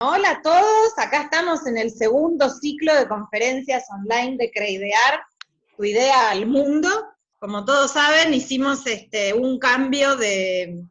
Hola a todos, acá estamos en el segundo ciclo de conferencias online de Creidear, tu idea al mundo. Como todos saben, hicimos este, un cambio de,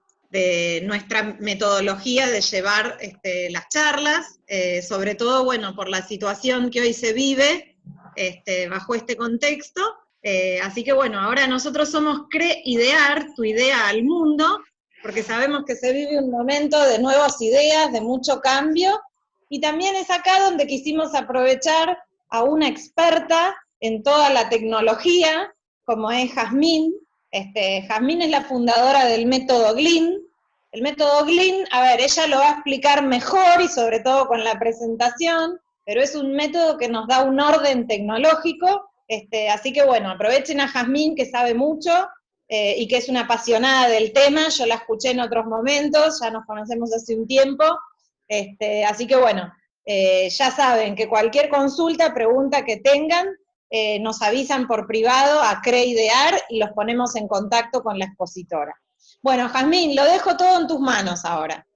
nuestra metodología de llevar este, las charlas, eh, sobre todo, bueno, por la situación que hoy se vive este, bajo este contexto. Eh, así que bueno, ahora nosotros somos Creidear, tu idea al mundo, porque sabemos que se vive un momento de nuevas ideas, de mucho cambio, y también es acá donde quisimos aprovechar a una experta en toda la tecnología, como es Jazmín. Este, Jazmín es la fundadora del método Glyn. El método Glyn, a ver, ella lo va a explicar mejor y sobre todo con la presentación, pero es un método que nos da un orden tecnológico. Este, así que bueno, aprovechen a Jazmín que sabe mucho eh, y que es una apasionada del tema, yo la escuché en otros momentos, ya nos conocemos hace un tiempo, este, así que bueno, eh, ya saben que cualquier consulta, pregunta que tengan, eh, nos avisan por privado a Creidear y los ponemos en contacto con la expositora. Bueno, Jazmín, lo dejo todo en tus manos ahora.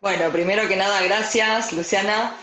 Bueno, primero que nada, gracias, Luciana.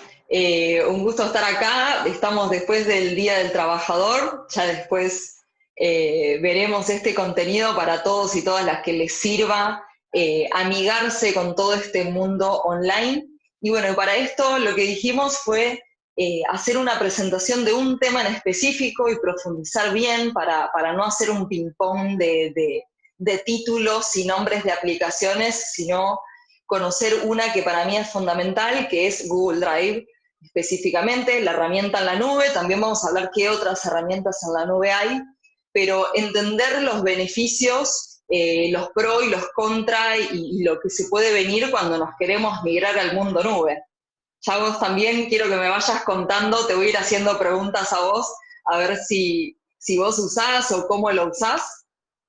un gusto estar acá. Estamos después del Día del Trabajador, ya después eh, veremos este contenido para todos y todas las que les sirva eh, amigarse con todo este mundo online. Y bueno, para esto lo que dijimos fue eh, hacer una presentación de un tema en específico y profundizar bien para, no hacer un ping-pong de, de títulos y nombres de aplicaciones, sino conocer una que para mí es fundamental, que es Google Drive, específicamente la herramienta en la nube. También vamos a hablar qué otras herramientas en la nube hay pero entender los beneficios, eh, los pros y los contra y, lo que se puede venir cuando nos queremos migrar al mundo nube. Ya vos también quiero que me vayas contando, te voy a ir haciendo preguntas a vos, a ver si, si vos usás o cómo lo usás.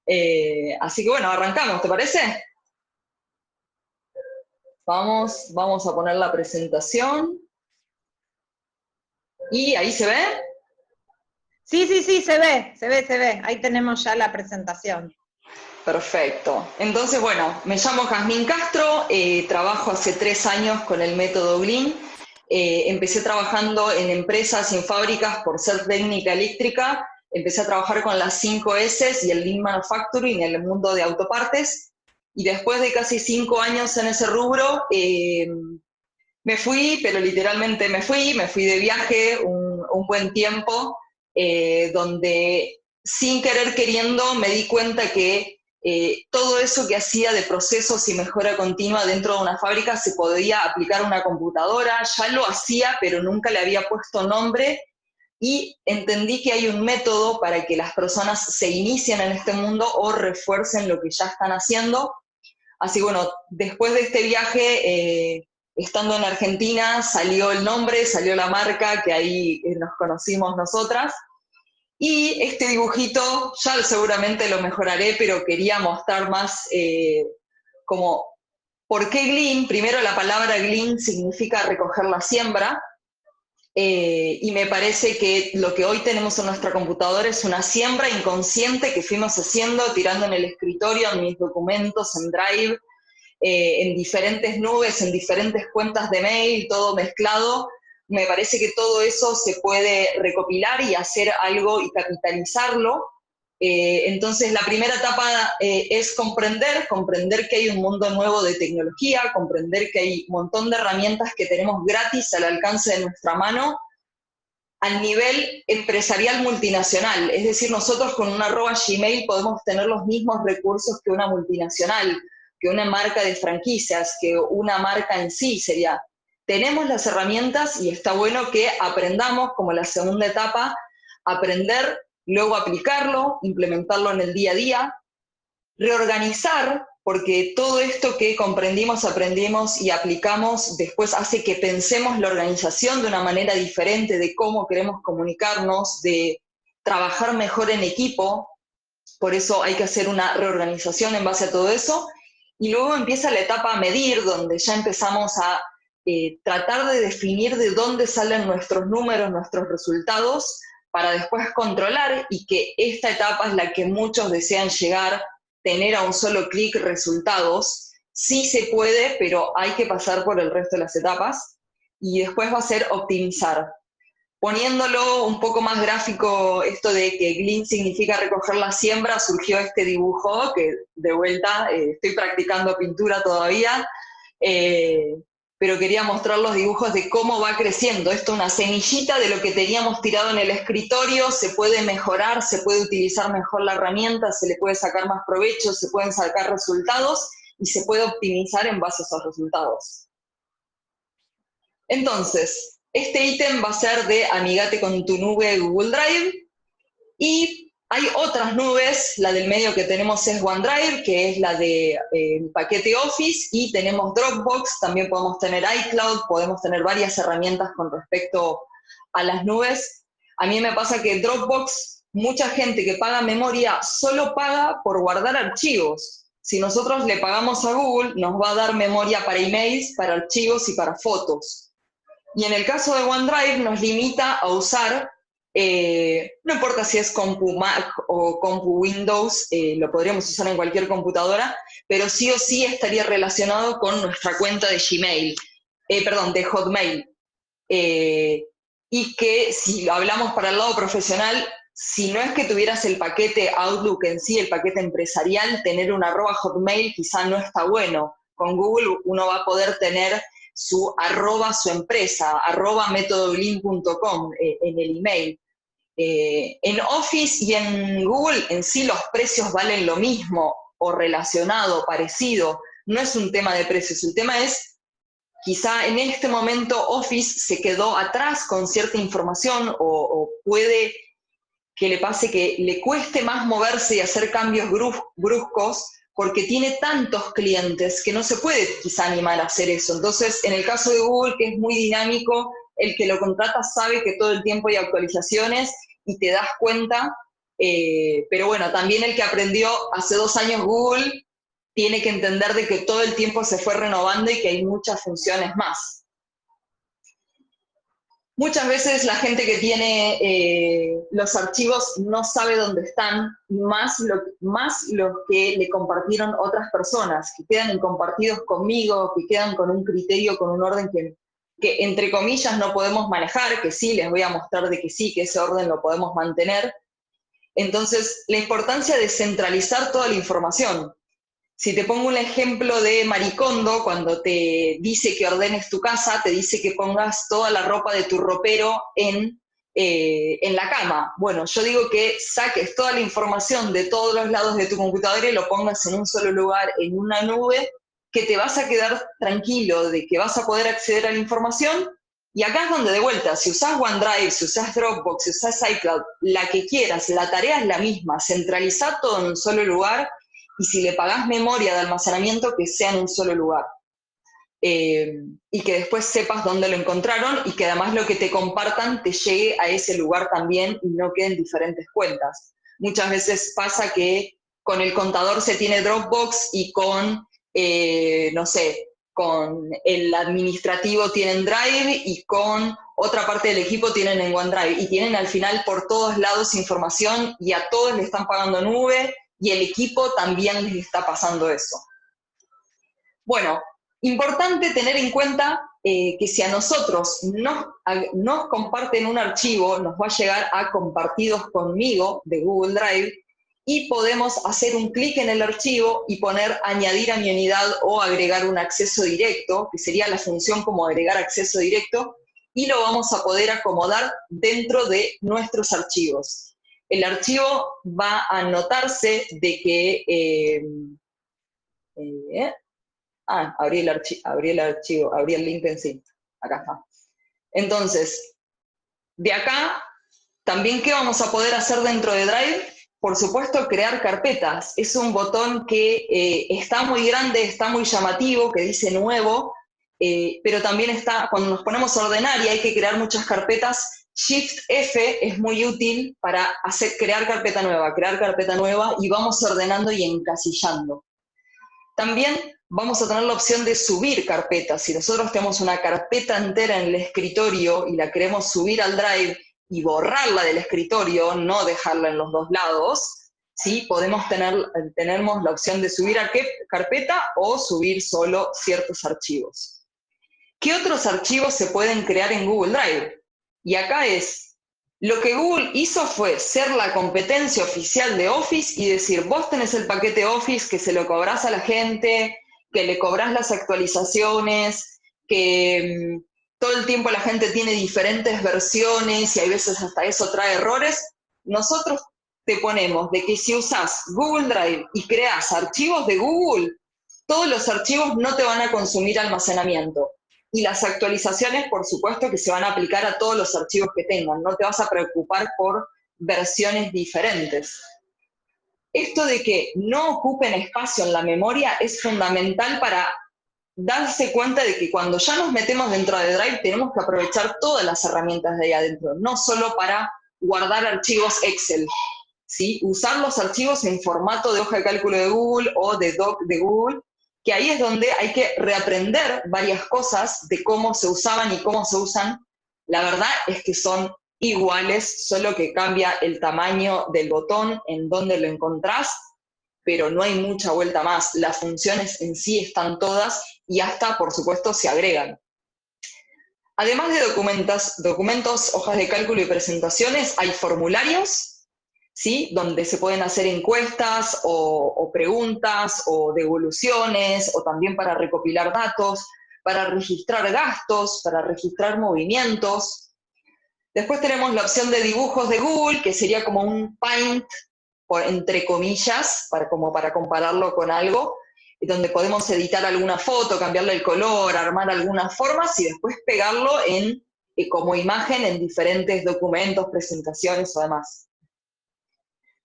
Eh, así que bueno, arrancamos, ¿te parece? Vamos, vamos a poner la presentación. ¿Y ahí se ve? Sí, sí, sí, se ve, se ve, se ve. Ahí tenemos ya la presentación. Perfecto. Entonces, bueno, me llamo Jazmín Castro, eh, trabajo hace tres años con el método Green. Eh, empecé trabajando en empresas y en fábricas por ser técnica eléctrica. Empecé a trabajar con las 5 S y el Lean Manufacturing en el mundo de autopartes. Y después de casi cinco años en ese rubro, eh, me fui, pero literalmente me fui, me fui de viaje un, un buen tiempo eh, donde sin querer queriendo me di cuenta que eh, todo eso que hacía de procesos y mejora continua dentro de una fábrica se podía aplicar a una computadora, ya lo hacía, pero nunca le había puesto nombre y entendí que hay un método para que las personas se inicien en este mundo o refuercen lo que ya están haciendo. Así bueno, después de este viaje, eh, estando en Argentina, salió el nombre, salió la marca, que ahí nos conocimos nosotras. Y este dibujito ya seguramente lo mejoraré, pero quería mostrar más eh, como por qué Glean. Primero la palabra Glean significa recoger la siembra, eh, y me parece que lo que hoy tenemos en nuestra computadora es una siembra inconsciente que fuimos haciendo, tirando en el escritorio, en mis documentos, en Drive, eh, en diferentes nubes, en diferentes cuentas de mail, todo mezclado, me parece que todo eso se puede recopilar y hacer algo y capitalizarlo. Eh, entonces, la primera etapa eh, es comprender, comprender que hay un mundo nuevo de tecnología, comprender que hay un montón de herramientas que tenemos gratis al alcance de nuestra mano al nivel empresarial multinacional. Es decir, nosotros con una arroba Gmail podemos tener los mismos recursos que una multinacional, que una marca de franquicias, que una marca en sí sería tenemos las herramientas y está bueno que aprendamos, como la segunda etapa, aprender, luego aplicarlo, implementarlo en el día a día, reorganizar, porque todo esto que comprendimos, aprendimos y aplicamos después hace que pensemos la organización de una manera diferente, de cómo queremos comunicarnos, de trabajar mejor en equipo, por eso hay que hacer una reorganización en base a todo eso. Y luego empieza la etapa a medir, donde ya empezamos a eh, tratar de definir de dónde salen nuestros números, nuestros resultados, para después controlar y que esta etapa es la que muchos desean llegar, tener a un solo clic resultados. Sí se puede, pero hay que pasar por el resto de las etapas. y después va a ser optimizar. Poniéndolo un poco más gráfico, esto de que Glean significa recoger la siembra, surgió este dibujo, que de vuelta eh, estoy practicando pintura todavía, eh, pero quería mostrar los dibujos de cómo va creciendo. Esto es una semillita de lo que teníamos tirado en el escritorio, se puede mejorar, se puede utilizar mejor la herramienta, se le puede sacar más provecho, se pueden sacar resultados y se puede optimizar en base a esos resultados. Entonces, este ítem va a ser de Amigate con tu nube Google Drive y hay otras nubes, la del medio que tenemos es OneDrive, que es la de eh, paquete Office, y tenemos Dropbox, también podemos tener iCloud, podemos tener varias herramientas con respecto a las nubes. A mí me pasa que Dropbox, mucha gente que paga memoria solo paga por guardar archivos. Si nosotros le pagamos a Google, nos va a dar memoria para emails, para archivos y para fotos. Y en el caso de OneDrive nos limita a usar, eh, no importa si es compu Mac o compu Windows, eh, lo podríamos usar en cualquier computadora, pero sí o sí estaría relacionado con nuestra cuenta de Gmail, eh, perdón, de Hotmail. y que si hablamos para el lado profesional, si no es que tuvieras el paquete Outlook en sí, el paquete empresarial, tener un arroba Hotmail quizá no está bueno. Con Google uno va a poder tener su arroba su empresa, arroba metodolin.com eh, en el email. Eh, en Office y en Google en sí los precios valen lo mismo o relacionado, parecido. No es un tema de precios, el tema es quizá en este momento Office se quedó atrás con cierta información o, o puede que le pase que le cueste más moverse y hacer cambios bruscos porque tiene tantos clientes que no se puede quizá animar a hacer eso. Entonces, en el caso de Google, que es muy dinámico, el que lo contrata sabe que todo el tiempo hay actualizaciones y te das cuenta, eh, pero bueno, también el que aprendió hace dos años Google tiene que entender de que todo el tiempo se fue renovando y que hay muchas funciones más. Muchas veces la gente que tiene eh, los archivos no sabe dónde están, más lo, más los que le compartieron otras personas, que quedan compartidos conmigo, que quedan con un criterio, con un orden que, que entre comillas no podemos manejar, que sí, les voy a mostrar de que sí, que ese orden lo podemos mantener. Entonces, la importancia de centralizar toda la información. Si te pongo un ejemplo de Maricondo, cuando te dice que ordenes tu casa, te dice que pongas toda la ropa de tu ropero en, eh, en la cama. Bueno, yo digo que saques toda la información de todos los lados de tu computadora y lo pongas en un solo lugar, en una nube, que te vas a quedar tranquilo de que vas a poder acceder a la información. Y acá es donde de vuelta, si usas OneDrive, si usas Dropbox, si usas iCloud, la que quieras, la tarea es la misma, centralizar todo en un solo lugar y si le pagás memoria de almacenamiento, que sea en un solo lugar. Eh, y que después sepas dónde lo encontraron y que además lo que te compartan te llegue a ese lugar también y no queden diferentes cuentas. Muchas veces pasa que con el contador se tiene Dropbox y con, eh, no sé, con el administrativo tienen Drive y con otra parte del equipo tienen en OneDrive y tienen al final por todos lados información y a todos le están pagando nube y el equipo también les está pasando eso. Bueno, importante tener en cuenta eh, que si a nosotros nos, nos comparten un archivo, nos va a llegar a compartidos conmigo de Google Drive y podemos hacer un clic en el archivo y poner añadir a mi unidad o agregar un acceso directo, que sería la función como agregar acceso directo, y lo vamos a poder acomodar dentro de nuestros archivos el archivo va a anotarse de que... Eh, eh, ah, abrí el, abrí el archivo, abrí el link en sí. Acá está. Entonces, de acá, también, ¿qué vamos a poder hacer dentro de Drive? Por supuesto, crear carpetas. Es un botón que eh, está muy grande, está muy llamativo, que dice nuevo, pero también está, cuando nos ponemos a ordenar y hay que crear muchas carpetas, Shift F es muy útil para hacer, crear carpeta nueva, crear carpeta nueva y vamos ordenando y encasillando. También vamos a tener la opción de subir carpetas. Si nosotros tenemos una carpeta entera en el escritorio y la queremos subir al Drive y borrarla del escritorio, no dejarla en los dos lados, ¿sí? podemos tener tenemos la opción de subir a carpeta o subir solo ciertos archivos. ¿qué otros archivos se pueden crear en Google Drive? Y acá es, lo que Google hizo fue ser la competencia oficial de Office y decir, vos tenés el paquete Office que se lo cobrás a la gente, que le cobrás las actualizaciones, que mm, todo el tiempo la gente tiene diferentes versiones y a veces hasta eso trae errores. Nosotros te ponemos de que si usas Google Drive y creas archivos de Google, todos los archivos no te van a consumir almacenamiento. Y las actualizaciones, por supuesto, que se van a aplicar a todos los archivos que tengan. No te vas a preocupar por versiones diferentes. Esto de que no ocupen espacio en la memoria es fundamental para darse cuenta de que cuando ya nos metemos dentro de Drive tenemos que aprovechar todas las herramientas de ahí adentro, no solo para guardar archivos Excel, ¿sí? usar los archivos en formato de hoja de cálculo de Google o de doc de Google que ahí es donde hay que reaprender varias cosas de cómo se usaban y cómo se usan. La verdad es que son iguales, solo que cambia el tamaño del botón en donde lo encontrás, pero no hay mucha vuelta más. Las funciones en sí están todas y hasta, por supuesto, se agregan. Además de documentos, hojas de cálculo y presentaciones, hay formularios ¿sí? donde se pueden hacer encuestas o, preguntas o devoluciones o también para recopilar datos, para registrar gastos, para registrar movimientos. Después tenemos la opción de dibujos de Google, que sería como un Paint, entre comillas, para, como para compararlo con algo, donde podemos editar alguna foto, cambiarle el color, armar algunas formas y después pegarlo en, eh, como imagen en diferentes documentos, presentaciones o demás.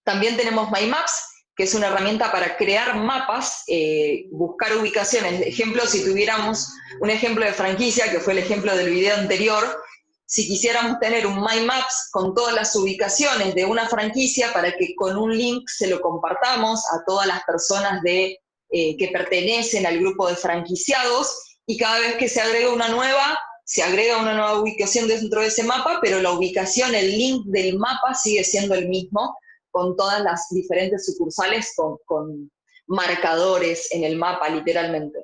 También tenemos My Maps, que es una herramienta para crear mapas, eh, buscar ubicaciones. Ejemplo, si tuviéramos un ejemplo de franquicia, que fue el ejemplo del video anterior, si quisiéramos tener un My Maps con todas las ubicaciones de una franquicia para que con un link se lo compartamos a todas las personas de, eh, que pertenecen al grupo de franquiciados y cada vez que se agrega una nueva, se agrega una nueva ubicación dentro de ese mapa, pero la ubicación, el link del mapa sigue siendo el mismo con todas las diferentes sucursales, con, marcadores en el mapa, literalmente.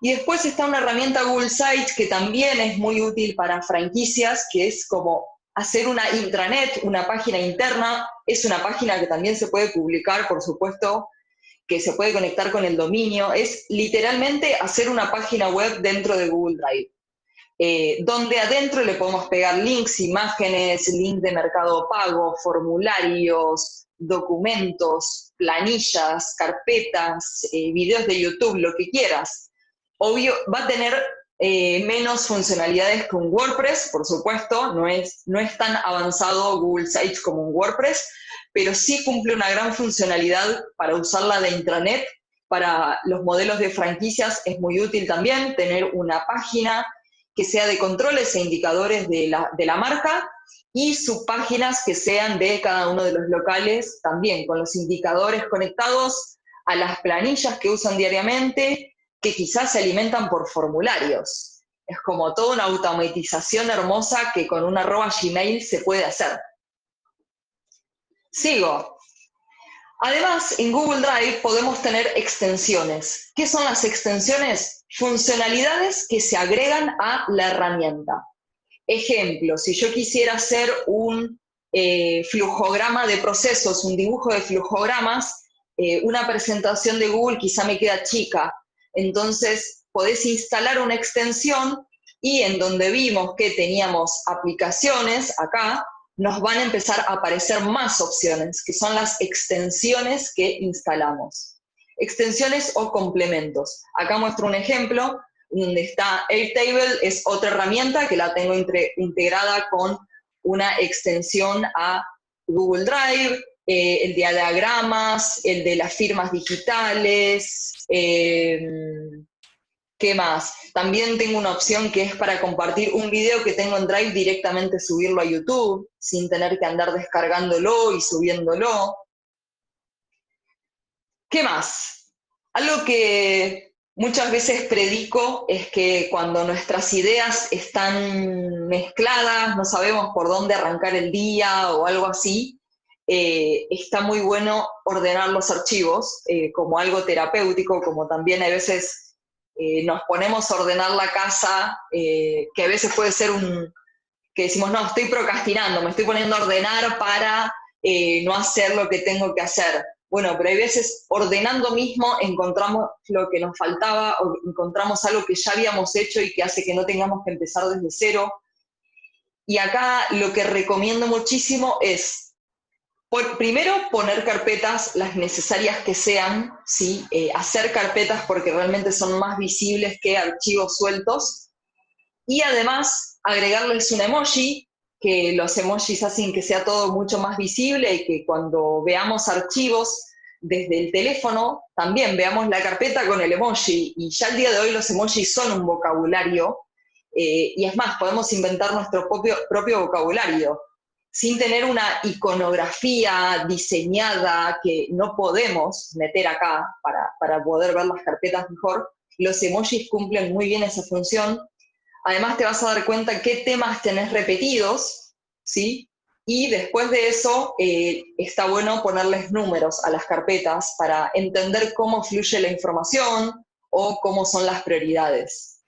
Y después está una herramienta Google Sites que también es muy útil para franquicias, que es como hacer una intranet, una página interna. Es una página que también se puede publicar, por supuesto, que se puede conectar con el dominio. Es literalmente hacer una página web dentro de Google Drive. Eh, donde adentro le podemos pegar links, imágenes, link de mercado pago, formularios, documentos, planillas, carpetas, eh, videos de YouTube, lo que quieras. Obvio, va a tener eh, menos funcionalidades que un WordPress, por supuesto, no es, no es tan avanzado Google Sites como un WordPress, pero sí cumple una gran funcionalidad para usarla de intranet. Para los modelos de franquicias es muy útil también tener una página que sea de controles e indicadores de la, marca y subpáginas que sean de cada uno de los locales también, con los indicadores conectados a las planillas que usan diariamente, que quizás se alimentan por formularios. Es como toda una automatización hermosa que con una arroba Gmail se puede hacer. Sigo. Además, en Google Drive podemos tener extensiones. ¿Qué son las extensiones? Funcionalidades que se agregan a la herramienta. Ejemplo, si yo quisiera hacer un eh, flujograma de procesos, un dibujo de flujogramas, eh, una presentación de Google quizá me queda chica. Entonces, podés instalar una extensión y en donde vimos que teníamos aplicaciones acá, nos van a empezar a aparecer más opciones, que son las extensiones que instalamos. Extensiones o complementos. Acá muestro un ejemplo donde está Airtable, es otra herramienta que la tengo integrada con una extensión a Google Drive, eh, el de diagramas, el de las firmas digitales, eh, ¿Qué más? También tengo una opción que es para compartir un video que tengo en Drive directamente subirlo a YouTube, sin tener que andar descargándolo y subiéndolo. ¿Qué más? Algo que muchas veces predico es que cuando nuestras ideas están mezcladas, no sabemos por dónde arrancar el día o algo así, eh, está muy bueno ordenar los archivos eh, como algo terapéutico, como también a veces eh, nos ponemos a ordenar la casa, eh, que a veces puede ser un, que decimos, no, estoy procrastinando, me estoy poniendo a ordenar para eh, no hacer lo que tengo que hacer. Bueno, pero hay veces ordenando mismo encontramos lo que nos faltaba o encontramos algo que ya habíamos hecho y que hace que no tengamos que empezar desde cero. Y acá lo que recomiendo muchísimo es primero, poner carpetas las necesarias que sean, ¿sí? Eh, hacer carpetas porque realmente son más visibles que archivos sueltos. Y además, agregarles un emoji, que los emojis hacen que sea todo mucho más visible y que cuando veamos archivos desde el teléfono, también veamos la carpeta con el emoji. Y ya el día de hoy los emojis son un vocabulario. Eh, y es más, podemos inventar nuestro propio, propio vocabulario sin tener una iconografía diseñada que no podemos meter acá para, poder ver las carpetas mejor, los emojis cumplen muy bien esa función. Además te vas a dar cuenta qué temas tenés repetidos, ¿sí? Y después de eso eh, está bueno ponerles números a las carpetas para entender cómo fluye la información o cómo son las prioridades.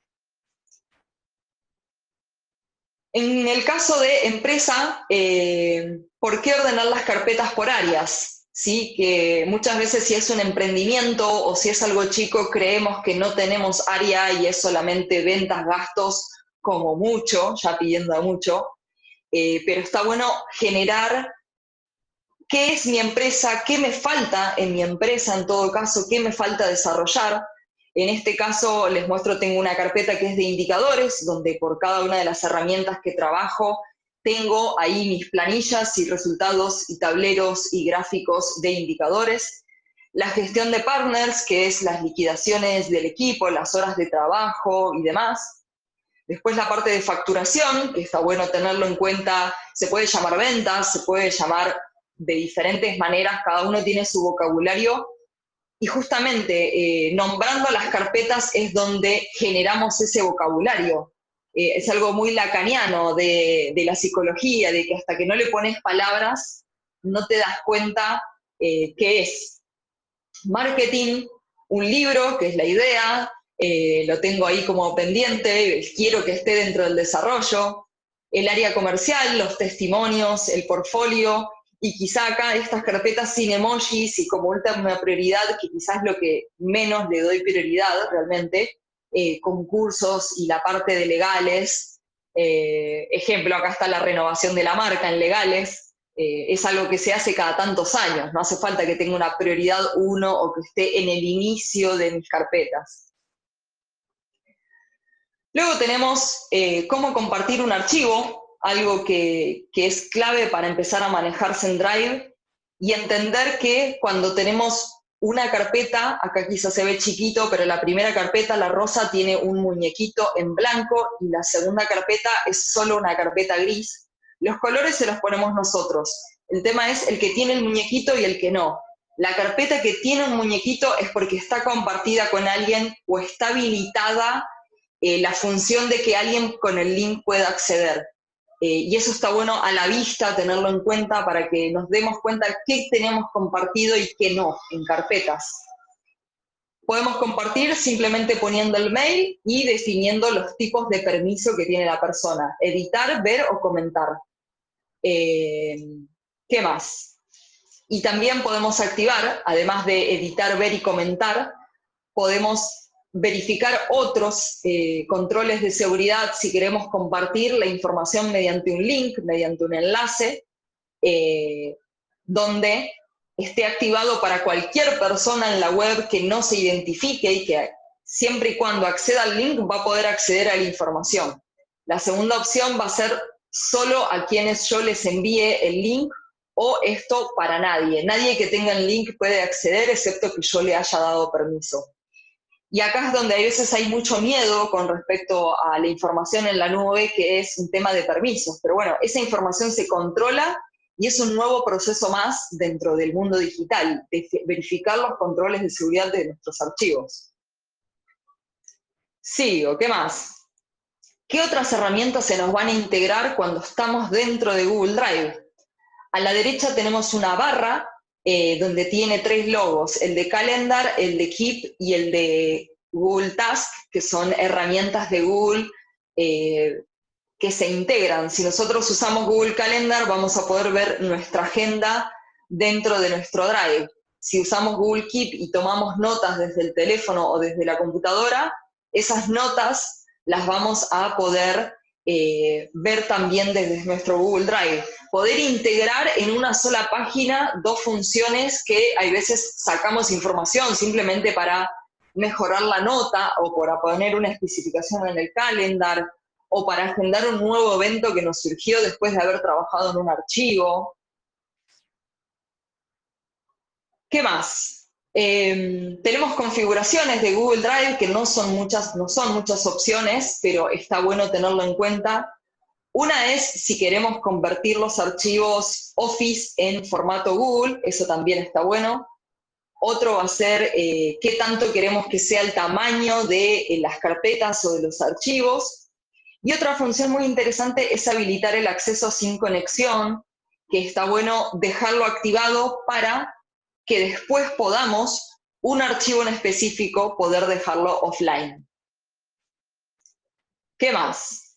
En el caso de empresa, eh, ¿por qué ordenar las carpetas por áreas? ¿Sí? Que muchas veces si es un emprendimiento o si es algo chico, creemos que no tenemos área y es solamente ventas, gastos, como mucho, ya pidiendo mucho. Eh, pero está bueno generar qué es mi empresa, qué me falta en mi empresa en todo caso, qué me falta desarrollar, en este caso les muestro, tengo una carpeta que es de indicadores, donde por cada una de las herramientas que trabajo tengo ahí mis planillas y resultados y tableros y gráficos de indicadores. La gestión de partners, que es las liquidaciones del equipo, las horas de trabajo y demás. Después la parte de facturación, que está bueno tenerlo en cuenta, se puede llamar ventas, se puede llamar de diferentes maneras, cada uno tiene su vocabulario y justamente eh, nombrando las carpetas es donde generamos ese vocabulario. Eh, es algo muy lacaniano de, la psicología, de que hasta que no le pones palabras, no te das cuenta eh, qué es. Marketing, un libro, que es la idea, lo tengo ahí como pendiente, quiero que esté dentro del desarrollo. El área comercial, los testimonios, el portfolio, y quizá acá estas carpetas sin emojis y como última prioridad, que quizás es lo que menos le doy prioridad realmente, eh, concursos y la parte de legales. Eh, ejemplo, acá está la renovación de la marca en legales. Eh, es algo que se hace cada tantos años, no hace falta que tenga una prioridad uno o que esté en el inicio de mis carpetas. Luego tenemos cómo compartir un archivo, algo que, es clave para empezar a manejarse en Drive y entender que cuando tenemos una carpeta, acá quizás se ve chiquito, pero la primera carpeta, la rosa, tiene un muñequito en blanco y la segunda carpeta es solo una carpeta gris. Los colores se los ponemos nosotros. El tema es el que tiene el muñequito y el que no. La carpeta que tiene un muñequito es porque está compartida con alguien o está habilitada eh, la función de que alguien con el link pueda acceder. Eh, y eso está bueno a la vista, tenerlo en cuenta para que nos demos cuenta qué tenemos compartido y qué no en carpetas. Podemos compartir simplemente poniendo el mail y definiendo los tipos de permiso que tiene la persona. Editar, ver o comentar. Eh, ¿Qué más? Y también podemos activar, además de editar, ver y comentar, podemos verificar otros eh, controles de seguridad si queremos compartir la información mediante un link, mediante un enlace, eh, donde esté activado para cualquier persona en la web que no se identifique y que siempre y cuando acceda al link va a poder acceder a la información. La segunda opción va a ser solo a quienes yo les envíe el link o esto para nadie. Nadie que tenga el link puede acceder excepto que yo le haya dado permiso. Y acá es donde a veces hay mucho miedo con respecto a la información en la nube, que es un tema de permisos. Pero bueno, esa información se controla y es un nuevo proceso más dentro del mundo digital, de verificar los controles de seguridad de nuestros archivos. Sigo, ¿qué más? ¿Qué otras herramientas se nos van a integrar cuando estamos dentro de Google Drive? A la derecha tenemos una barra eh, donde tiene tres logos, el de Calendar, el de Keep y el de Google Task, que son herramientas de Google eh, que se integran. Si nosotros usamos Google Calendar, vamos a poder ver nuestra agenda dentro de nuestro Drive. Si usamos Google Keep y tomamos notas desde el teléfono o desde la computadora, esas notas las vamos a poder eh, ver también desde nuestro Google Drive. Poder integrar en una sola página dos funciones que hay veces sacamos información simplemente para mejorar la nota o para poner una especificación en el calendar o para agendar un nuevo evento que nos surgió después de haber trabajado en un archivo. ¿Qué más? Em, tenemos configuraciones de Google Drive que no son, muchas, no son muchas opciones, pero está bueno tenerlo en cuenta. Una es si queremos convertir los archivos Office en formato Google, eso también está bueno. Otro va a ser eh, qué tanto queremos que sea el tamaño de eh, las carpetas o de los archivos. Y otra función muy interesante es habilitar el acceso sin conexión, que está bueno dejarlo activado para que después podamos un archivo en específico poder dejarlo offline. ¿Qué más?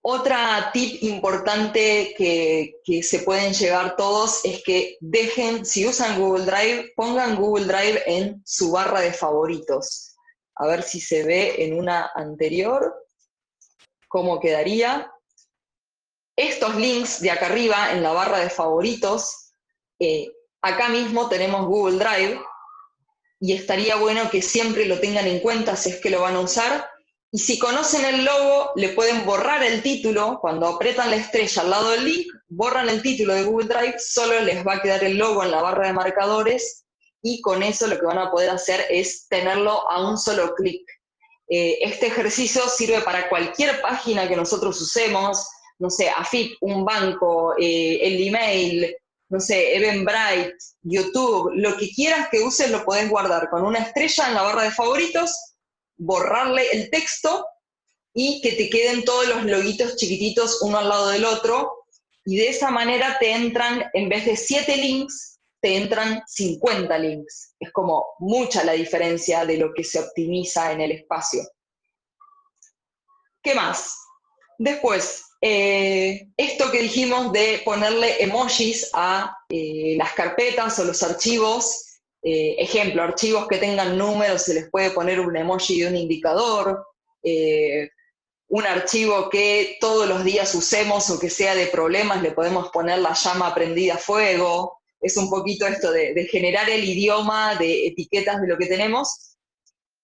Otra tip importante que, que, se pueden llegar todos es que dejen, si usan Google Drive, pongan Google Drive en su barra de favoritos. A ver si se ve en una anterior cómo quedaría. Estos links de acá arriba en la barra de favoritos, eh, acá mismo tenemos Google Drive y estaría bueno que siempre lo tengan en cuenta si es que lo van a usar. Y si conocen el logo, le pueden borrar el título. Cuando apretan la estrella al lado del link, borran el título de Google Drive, solo les va a quedar el logo en la barra de marcadores y con eso lo que van a poder hacer es tenerlo a un solo clic. Eh, este ejercicio sirve para cualquier página que nosotros usemos, no sé, AFIP, un banco, eh, el email, no sé, Eventbrite, YouTube, lo que quieras que uses lo podés guardar con una estrella en la barra de favoritos, borrarle el texto y que te queden todos los loguitos chiquititos uno al lado del otro. Y de esa manera te entran, en vez de siete links, te entran 50 links. Es como mucha la diferencia de lo que se optimiza en el espacio. ¿Qué más? Después, eh, esto que dijimos de ponerle emojis a eh, las carpetas o los archivos, eh, ejemplo, archivos que tengan números, se les puede poner un emoji de un indicador, un archivo que todos los días usemos o que sea de problemas, le podemos poner la llama prendida a fuego, es un poquito esto de, generar el idioma de etiquetas de lo que tenemos.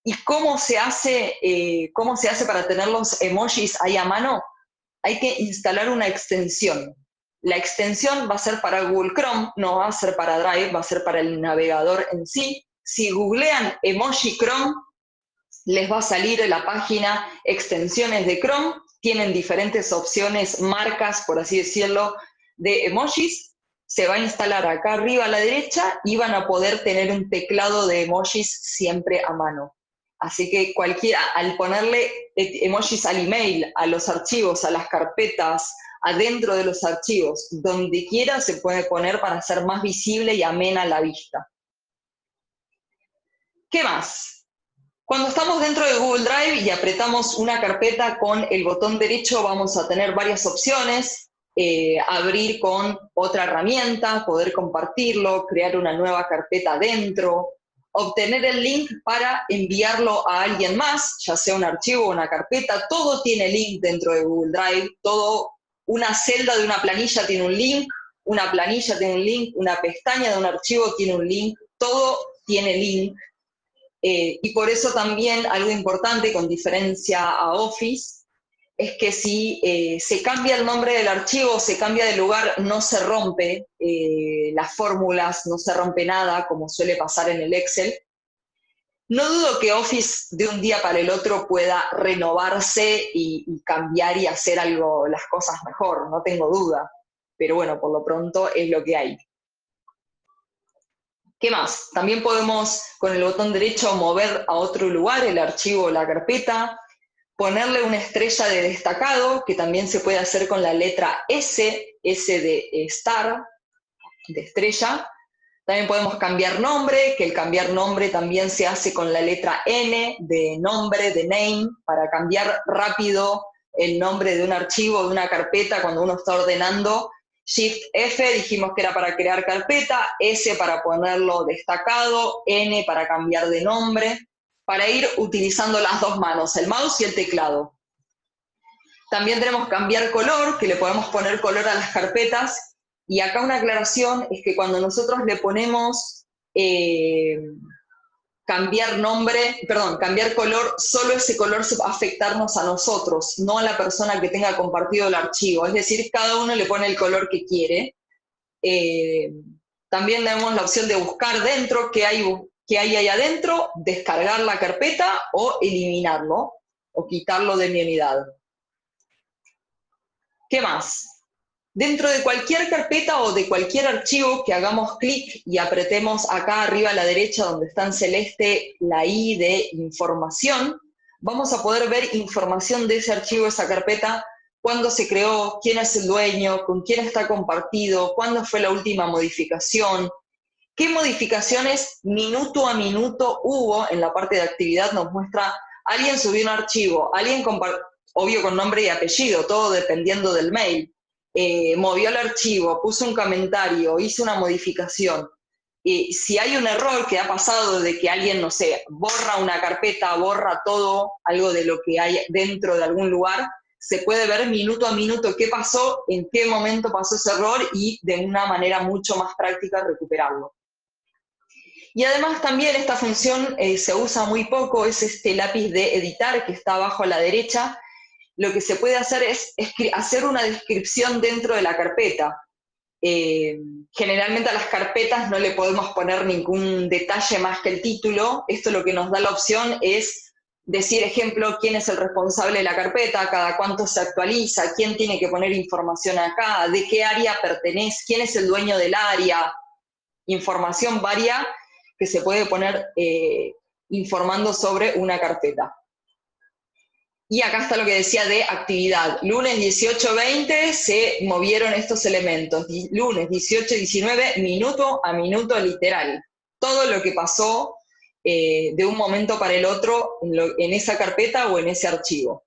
¿Y cómo se, hace, eh, cómo se hace para tener los emojis ahí a mano? Hay que instalar una extensión. La extensión va a ser para Google Chrome, no va a ser para Drive, va a ser para el navegador en sí. Si googlean emoji Chrome, les va a salir la página extensiones de Chrome. Tienen diferentes opciones, marcas, por así decirlo, de emojis se va a instalar acá arriba a la derecha y van a poder tener un teclado de emojis siempre a mano. Así que cualquiera, al ponerle emojis al email, a los archivos, a las carpetas, adentro de los archivos, donde quiera se puede poner para hacer más visible y amena la vista. ¿Qué más? Cuando estamos dentro de Google Drive y apretamos una carpeta con el botón derecho, vamos a tener varias opciones. Eh, abrir con otra herramienta, poder compartirlo, crear una nueva carpeta dentro, obtener el link para enviarlo a alguien más, ya sea un archivo o una carpeta, todo tiene link dentro de Google Drive, todo, una celda de una planilla tiene un link, una planilla tiene un link, una pestaña de un archivo tiene un link, todo tiene link. Eh, y por eso también algo importante con diferencia a Office es que si eh, se cambia el nombre del archivo, se cambia de lugar, no se rompe eh, las fórmulas, no se rompe nada, como suele pasar en el Excel. No dudo que Office de un día para el otro pueda renovarse y, cambiar y hacer algo, las cosas mejor, no tengo duda. Pero bueno, por lo pronto es lo que hay. ¿Qué más? También podemos con el botón derecho mover a otro lugar el archivo o la carpeta, ponerle una estrella de destacado, que también se puede hacer con la letra S, S de star, de estrella. También podemos cambiar nombre, que el cambiar nombre también se hace con la letra N de nombre, de name, para cambiar rápido el nombre de un archivo, de una carpeta cuando uno está ordenando. Shift F dijimos que era para crear carpeta, S para ponerlo destacado, N para cambiar de nombre, para ir utilizando las dos manos, el mouse y el teclado. También tenemos cambiar color, que le podemos poner color a las carpetas y acá una aclaración es que cuando nosotros le ponemos eh, cambiar nombre, perdón, cambiar color, solo ese color va a afectarnos a nosotros, no a la persona que tenga compartido el archivo. Es decir, cada uno le pone el color que quiere. Eh, también tenemos la opción de buscar dentro qué hay, qué hay ahí adentro, descargar la carpeta o eliminarlo o quitarlo de mi unidad. ¿Qué más? Dentro de cualquier carpeta o de cualquier archivo que hagamos clic y apretemos acá arriba a la derecha donde está en celeste la I de información, vamos a poder ver información de ese archivo, esa carpeta, cuándo se creó, quién es el dueño, con quién está compartido, cuándo fue la última modificación, qué modificaciones minuto a minuto hubo en la parte de actividad, nos muestra, alguien subió un archivo, alguien obvio con nombre y apellido, todo dependiendo del mail eh, movió el archivo, puso un comentario, hizo una modificación. Y si hay un error que ha pasado de que alguien, no sé, borra una carpeta, borra todo, algo de lo que hay dentro de algún lugar, se puede ver minuto a minuto qué pasó, en qué momento pasó ese error y de una manera mucho más práctica recuperarlo. Y además también esta función eh, se usa muy poco, es este lápiz de editar que está abajo a la derecha, lo que se puede hacer es hacer una descripción dentro de la carpeta. Eh, generalmente a las carpetas no le podemos poner ningún detalle más que el título. Esto lo que nos da la opción es decir, ejemplo, quién es el responsable de la carpeta, cada cuánto se actualiza, quién tiene que poner información acá, de qué área pertenece, quién es el dueño del área, información varia que se puede poner eh, informando sobre una carpeta. Y acá está lo que decía de actividad. Lunes 18-20 se movieron estos elementos. Lunes 18-19, minuto a minuto literal. Todo lo que pasó eh, de un momento para el otro en, esa carpeta o en ese archivo.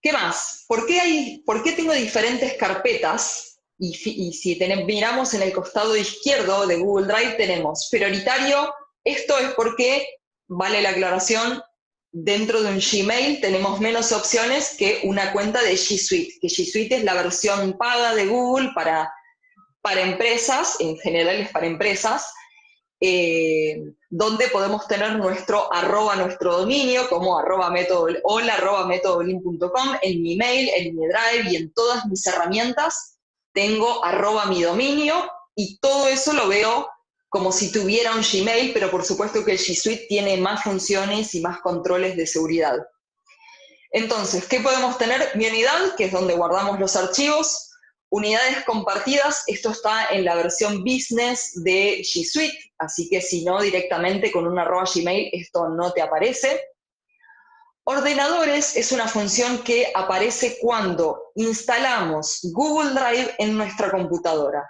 ¿Qué más? ¿Por qué, hay, por qué tengo diferentes carpetas? Y, si miramos en el costado izquierdo de Google Drive tenemos prioritario. Esto es porque, vale la aclaración, dentro de un Gmail tenemos menos opciones que una cuenta de G Suite, que G Suite es la versión paga de Google para, para empresas, en general es para empresas, eh, donde podemos tener nuestro arroba, nuestro dominio, como arroba método, hola arroba en mi mail, en mi drive y en todas mis herramientas tengo arroba mi dominio y todo eso lo veo como si tuviera un Gmail, pero por supuesto que el G Suite tiene más funciones y más controles de seguridad. Entonces, ¿qué podemos tener? Mi unidad, que es donde guardamos los archivos, unidades compartidas, esto está en la versión business de G Suite, así que si no directamente con un arroba Gmail, esto no te aparece. Ordenadores es una función que aparece cuando instalamos Google Drive en nuestra computadora.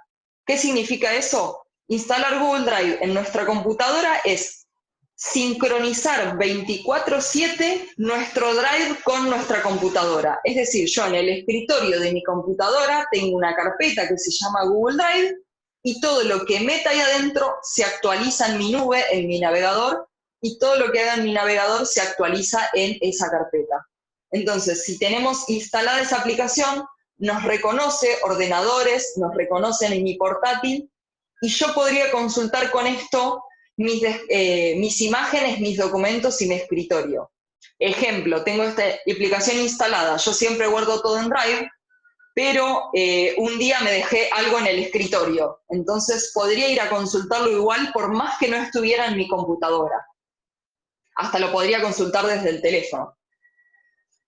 ¿Qué significa eso? Instalar Google Drive en nuestra computadora es sincronizar 24/7 nuestro Drive con nuestra computadora. Es decir, yo en el escritorio de mi computadora tengo una carpeta que se llama Google Drive y todo lo que meta ahí adentro se actualiza en mi nube, en mi navegador, y todo lo que haga en mi navegador se actualiza en esa carpeta. Entonces, si tenemos instalada esa aplicación, nos reconoce ordenadores, nos reconocen en mi portátil y yo podría consultar con esto mis, eh, mis imágenes, mis documentos y mi escritorio. Ejemplo, tengo esta aplicación instalada, yo siempre guardo todo en Drive, pero eh, un día me dejé algo en el escritorio, entonces podría ir a consultarlo igual por más que no estuviera en mi computadora. Hasta lo podría consultar desde el teléfono.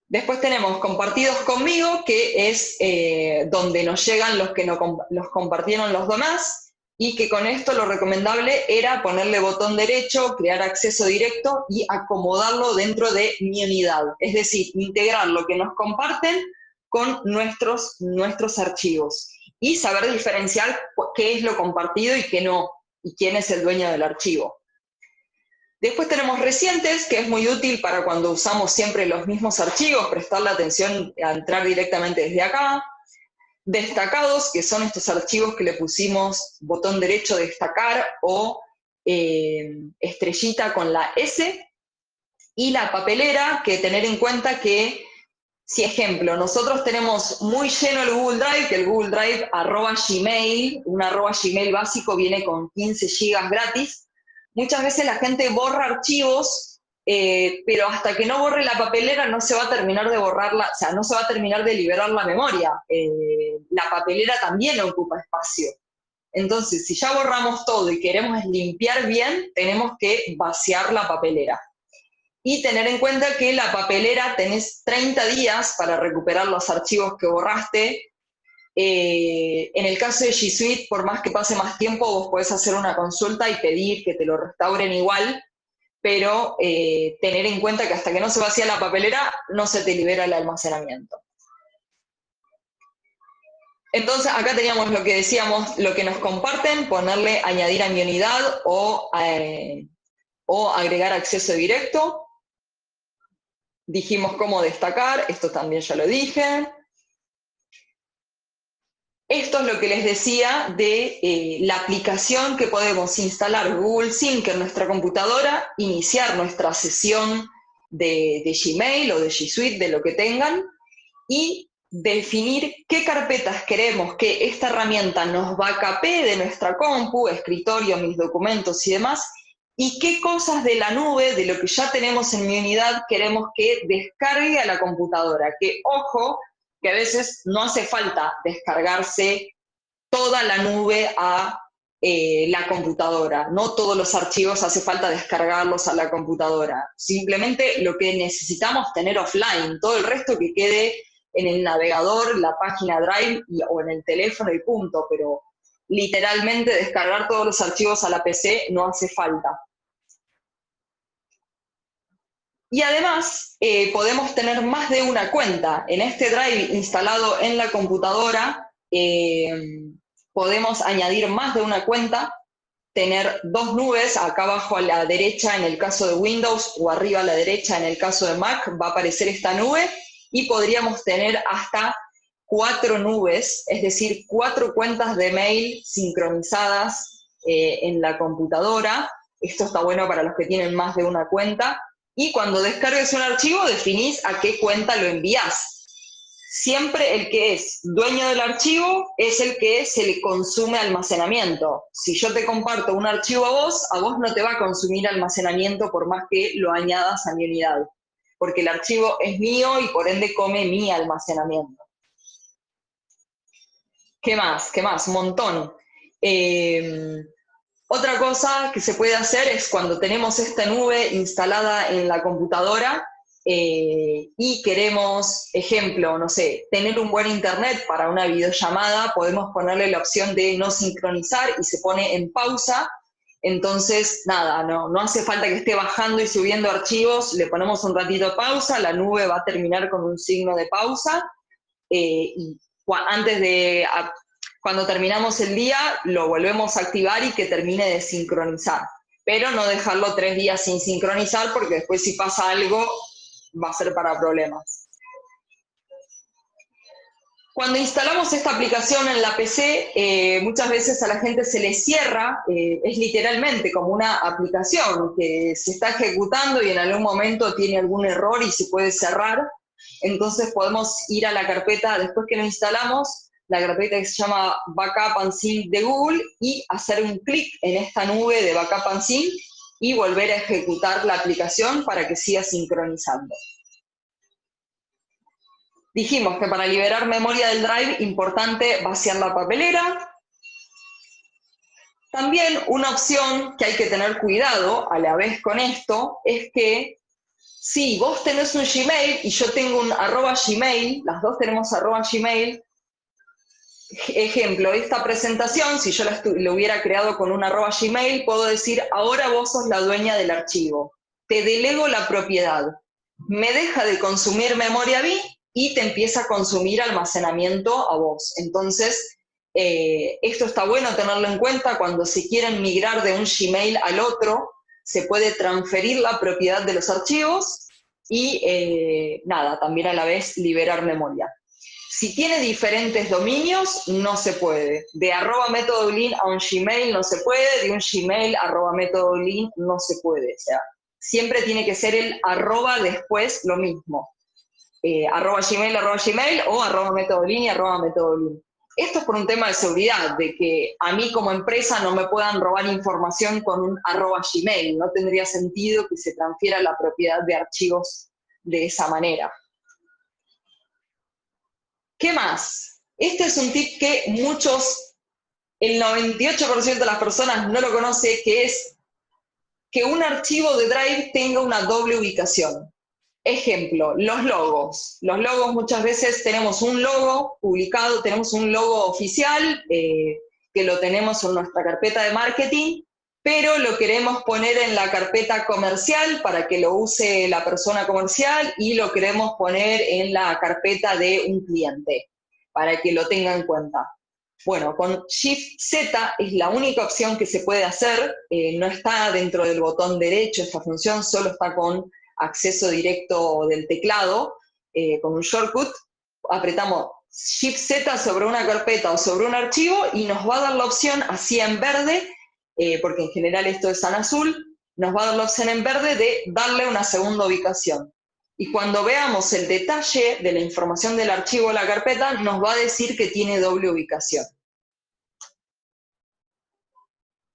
Después tenemos compartidos conmigo, que es eh, donde nos llegan los que no, los compartieron los demás y que con esto lo recomendable era ponerle botón derecho, crear acceso directo y acomodarlo dentro de mi unidad, es decir, integrar lo que nos comparten con nuestros, nuestros archivos. y saber diferenciar qué es lo compartido y qué no, y quién es el dueño del archivo. Después tenemos recientes, que es muy útil para cuando usamos siempre los mismos archivos, prestarle atención a entrar directamente desde acá. Destacados, que son estos archivos que le pusimos botón derecho destacar o eh, estrellita con la S. Y la papelera, que tener en cuenta que, si ejemplo, nosotros tenemos muy lleno el Google Drive, que el Google Drive arroba Gmail, un arroba Gmail básico viene con 15 gigas gratis, muchas veces la gente borra archivos, eh, pero hasta que no borre la papelera no se va a terminar de borrarla, o sea, no se va a terminar de liberar la memoria. Eh, la papelera también ocupa espacio. Entonces, si ya borramos todo y queremos limpiar bien, tenemos que vaciar la papelera. Y tener en cuenta que la papelera tenés 30 días para recuperar los archivos que borraste eh, en el caso de G Suite, por más que pase más tiempo, vos podés hacer una consulta y pedir que te lo restauren igual, pero eh, tener en cuenta que hasta que no se vacía la papelera, no se te libera el almacenamiento. Entonces, acá teníamos lo que decíamos, lo que nos comparten, ponerle añadir a mi unidad o, eh, o agregar acceso directo. Dijimos cómo destacar, esto también ya lo dije. Esto es lo que les decía de eh, la aplicación que podemos instalar Google Sync en nuestra computadora, iniciar nuestra sesión de, Gmail o de G Suite, de lo que tengan, y definir qué carpetas queremos que esta herramienta nos backupee de nuestra compu, escritorio, mis documentos y demás, y qué cosas de la nube, de lo que ya tenemos en mi unidad, queremos que descargue a la computadora. Que, ojo, que a veces no hace falta descargarse toda la nube a eh, la computadora. No todos los archivos hace falta descargarlos a la computadora. Simplemente lo que necesitamos tener offline, todo el resto que quede en el navegador, la página Drive o en el teléfono y punto, pero literalmente descargar todos los archivos a la PC no hace falta. Y además eh, podemos tener más de una cuenta. En este Drive instalado en la computadora eh, podemos añadir más de una cuenta, tener dos nubes, acá abajo a la derecha en el caso de Windows o arriba a la derecha en el caso de Mac va a aparecer esta nube y podríamos tener hasta cuatro nubes, es decir, cuatro cuentas de mail sincronizadas eh, en la computadora. Esto está bueno para los que tienen más de una cuenta y cuando descargues un archivo definís a qué cuenta lo envías. Siempre el que es dueño del archivo es el que se le consume almacenamiento. Si yo te comparto un archivo a vos, a vos no te va a consumir almacenamiento por más que lo añadas a mi unidad, porque el archivo es mío y por ende come mi almacenamiento. ¿Qué más? ¿Qué más? Un montón. Eh, otra cosa que se puede hacer es cuando tenemos esta nube instalada en la computadora eh, y queremos, ejemplo, no sé, tener un buen internet para una videollamada, podemos ponerle la opción de no sincronizar y se pone en pausa. Entonces, nada, no, no hace falta que esté bajando y subiendo archivos, le ponemos un ratito pausa, la nube va a terminar con un signo de pausa eh, y antes de cuando terminamos el día, lo volvemos a activar y que termine de sincronizar. Pero no dejarlo tres días sin sincronizar porque después si pasa algo va a ser para problemas. Cuando instalamos esta aplicación en la PC, eh, muchas veces a la gente se le cierra, eh, es literalmente como una aplicación que se está ejecutando y en algún momento tiene algún error y se puede cerrar. Entonces podemos ir a la carpeta, después que lo instalamos, la carpeta que se llama Backup and Sync de Google y hacer un clic en esta nube de Backup and Sync y volver a ejecutar la aplicación para que siga sincronizando. Dijimos que para liberar memoria del drive, importante vaciar la papelera. También una opción que hay que tener cuidado a la vez con esto es que si vos tenés un Gmail y yo tengo un arroba Gmail, las dos tenemos arroba Gmail, ejemplo, esta presentación, si yo la, hubiera creado con un arroba Gmail, puedo decir, ahora vos sos la dueña del archivo, te delego la propiedad, me deja de consumir memoria a mí y te empieza a consumir almacenamiento a vos. Entonces, Eh, esto está bueno tenerlo en cuenta cuando se quieren migrar de un Gmail al otro, se puede transferir la propiedad de los archivos y eh, nada, también a la vez liberar memoria. Si tiene diferentes dominios, no se puede. De arroba método a un Gmail no se puede, de un Gmail arroba método no se puede. O sea, siempre tiene que ser el arroba después lo mismo. Eh, arroba Gmail, arroba Gmail o arroba método y arroba método Esto es por un tema de seguridad, de que a mí como empresa no me puedan robar información con un arroba Gmail. No tendría sentido que se transfiera la propiedad de archivos de esa manera. ¿Qué más? Este es un tip que muchos, el 98% de las personas no lo conoce, que es que un archivo de Drive tenga una doble ubicación. Ejemplo, los logos. Los logos muchas veces tenemos un logo publicado, tenemos un logo oficial eh, que lo tenemos en nuestra carpeta de marketing, pero lo queremos poner en la carpeta comercial para que lo use la persona comercial y lo queremos poner en la carpeta de un cliente para que lo tenga en cuenta. Bueno, con Shift Z es la única opción que se puede hacer, eh, no está dentro del botón derecho esta función, solo está con acceso directo del teclado, eh, con un shortcut, apretamos Shift Z sobre una carpeta o sobre un archivo y nos va a dar la opción así en verde eh, porque en general esto es azul, nos va a dar la opción en verde de darle una segunda ubicación. Y cuando veamos el detalle de la información del archivo o la carpeta, nos va a decir que tiene doble ubicación.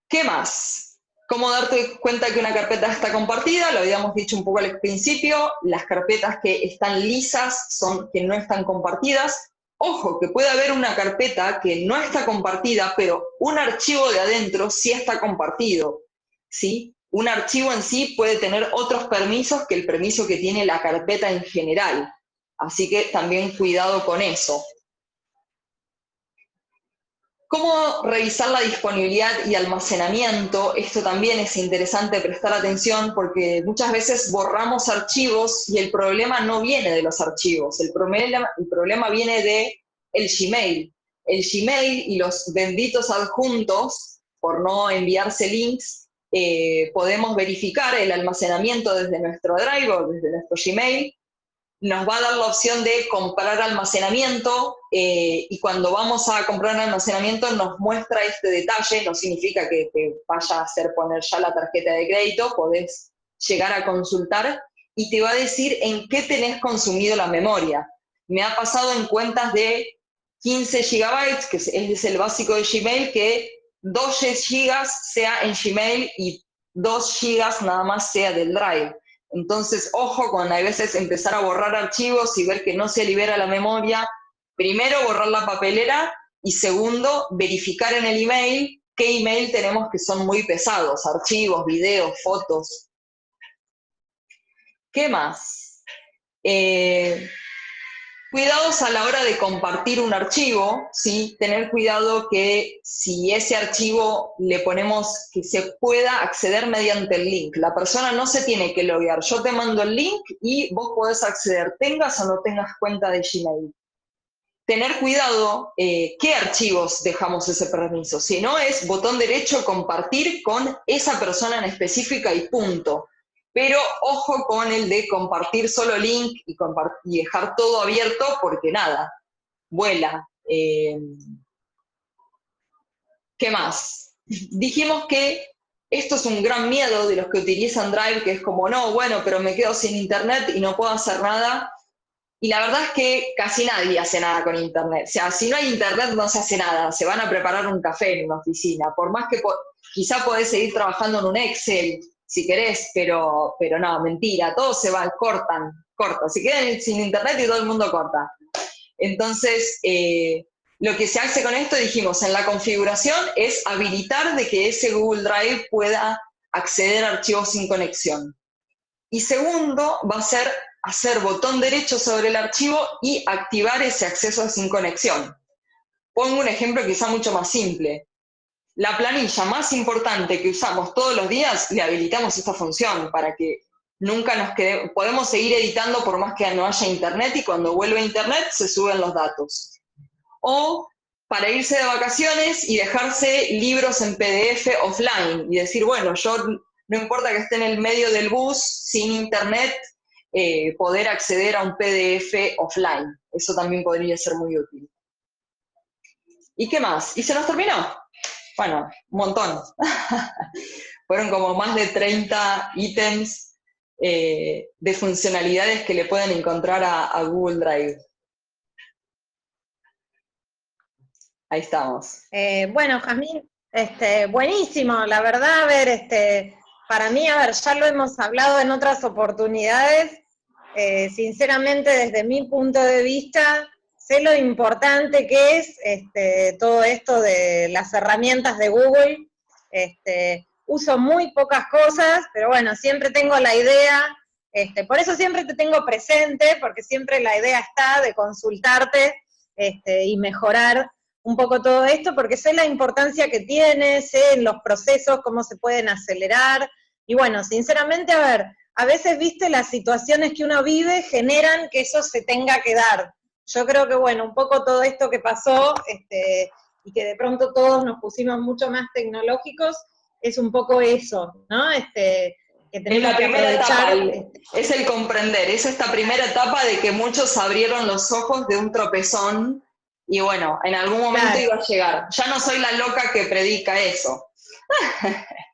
¿Qué más? ¿Cómo darte cuenta que una carpeta está compartida? Lo habíamos dicho un poco al principio, las carpetas que están lisas son que no están compartidas, Ojo, que puede haber una carpeta que no está compartida, pero un archivo de adentro sí está compartido. ¿sí? Un archivo en sí puede tener otros permisos que el permiso que tiene la carpeta en general. Así que también cuidado con eso. ¿Cómo revisar la disponibilidad y almacenamiento? Esto también es interesante prestar atención porque muchas veces borramos archivos y el problema no viene de los archivos, el problema, viene de el Gmail. El Gmail y los benditos adjuntos, por no enviarse links, eh, podemos verificar el almacenamiento desde nuestro Drive o desde nuestro Gmail nos va a dar la opción de comprar almacenamiento eh, y cuando vamos a comprar almacenamiento nos muestra este detalle, no significa que te vaya a hacer poner ya la tarjeta de crédito, podés llegar a consultar y te va a decir en qué tenés consumido la memoria. Me ha pasado en cuentas de 15 gigabytes, que es el básico de Gmail, que 2 gigas sea en Gmail y 2 gigas nada más sea del Drive. Entonces, ojo con a veces empezar a borrar archivos y ver que no se libera la memoria. Primero, borrar la papelera y segundo, verificar en el email qué email tenemos que son muy pesados, archivos, videos, fotos. ¿Qué más? Eh, Cuidados a la hora de compartir un archivo, ¿sí? Tener cuidado que si ese archivo le ponemos que se pueda acceder mediante el link. La persona no se tiene que loguear. Yo te mando el link y vos podés acceder, tengas o no tengas cuenta de Gmail. Tener cuidado eh, qué archivos dejamos ese permiso. Si no es botón derecho compartir con esa persona en específica y punto pero ojo con el de compartir solo link y, dejar todo abierto porque nada, vuela. Eh, ¿Qué más? Dijimos que esto es un gran miedo de los que utilizan Drive, que es como, no, bueno, pero me quedo sin internet y no puedo hacer nada. Y la verdad es que casi nadie hace nada con internet. O sea, si no hay internet no se hace nada. Se van a preparar un café en una oficina. Por más que quizá podés seguir trabajando en un Excel, si querés, pero, pero no, mentira, todos se van, cortan, cortan, se quedan sin internet y todo el mundo corta. Entonces, eh, lo que se hace con esto, dijimos, en la configuración es habilitar de que ese Google Drive pueda acceder a archivos sin conexión. Y segundo, va a ser hacer botón derecho sobre el archivo y activar ese acceso sin conexión. Pongo un ejemplo quizá mucho más simple la planilla más importante que usamos todos los días, le habilitamos esta función para que nunca nos quede, podemos seguir editando por más que no haya internet y cuando vuelve internet se suben los datos. O para irse de vacaciones y dejarse libros en PDF offline y decir, bueno, yo no importa que esté en el medio del bus, sin internet, eh, poder acceder a un PDF offline. Eso también podría ser muy útil. ¿Y qué más? ¿Y se nos terminó? Bueno, un montón. Fueron como más de 30 ítems eh, de funcionalidades que le pueden encontrar a, Google Drive. Ahí estamos. Eh, bueno, Jazmín, este, buenísimo, la verdad, a ver, este, para mí, a ver, ya lo hemos hablado en otras oportunidades, eh, sinceramente desde mi punto de vista, sé lo importante que es este, todo esto de las herramientas de Google. Este, uso muy pocas cosas, pero bueno, siempre tengo la idea, este, por eso siempre te tengo presente, porque siempre la idea está de consultarte y mejorar un poco todo esto, porque sé la importancia que tiene, sé en los procesos cómo se pueden acelerar, y bueno, sinceramente, a ver, a veces, viste, las situaciones que uno vive generan que eso se tenga que dar. Yo creo que, bueno, un poco todo esto que pasó, este, y que de pronto todos nos pusimos mucho más tecnológicos, es un poco eso, ¿no? Este, que tenemos es la primera etapa, este, es el comprender, es esta primera etapa de que muchos abrieron los ojos de un tropezón y bueno, en algún momento iba a llegar. Ya no soy la loca que predica eso.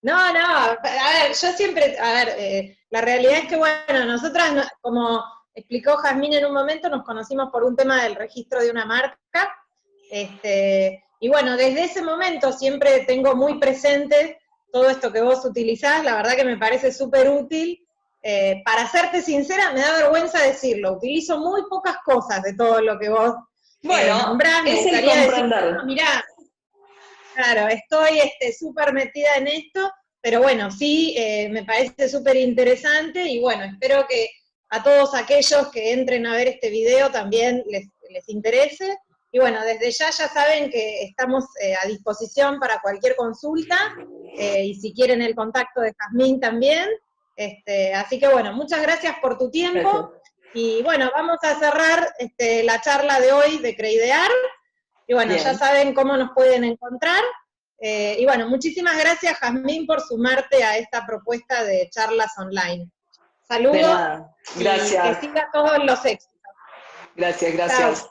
No, no, a ver, yo siempre, a ver, eh, la realidad es que, bueno, nosotras, como explicó Jazmín en un momento, nos conocimos por un tema del registro de una marca, este, y bueno, desde ese momento siempre tengo muy presente todo esto que vos utilizás, la verdad que me parece súper útil. Eh, para serte sincera, me da vergüenza decirlo, utilizo muy pocas cosas de todo lo que vos eh, bueno, nombrás. es el comprender. mirá, Claro, estoy súper este, metida en esto, pero bueno, sí, eh, me parece súper interesante y bueno, espero que a todos aquellos que entren a ver este video también les, interese. Y bueno, desde ya ya saben que estamos eh, a disposición para cualquier consulta eh, y si quieren el contacto de Jazmín también. Este, así que bueno, muchas gracias por tu tiempo. Y bueno, vamos a cerrar este, la charla de hoy de Creidear. Y bueno, ya saben cómo nos pueden encontrar. Eh, y bueno, muchísimas gracias, Jazmín, por sumarte a esta propuesta de charlas online. Saludos. Gracias. que siga todos los éxitos. Gracias, gracias.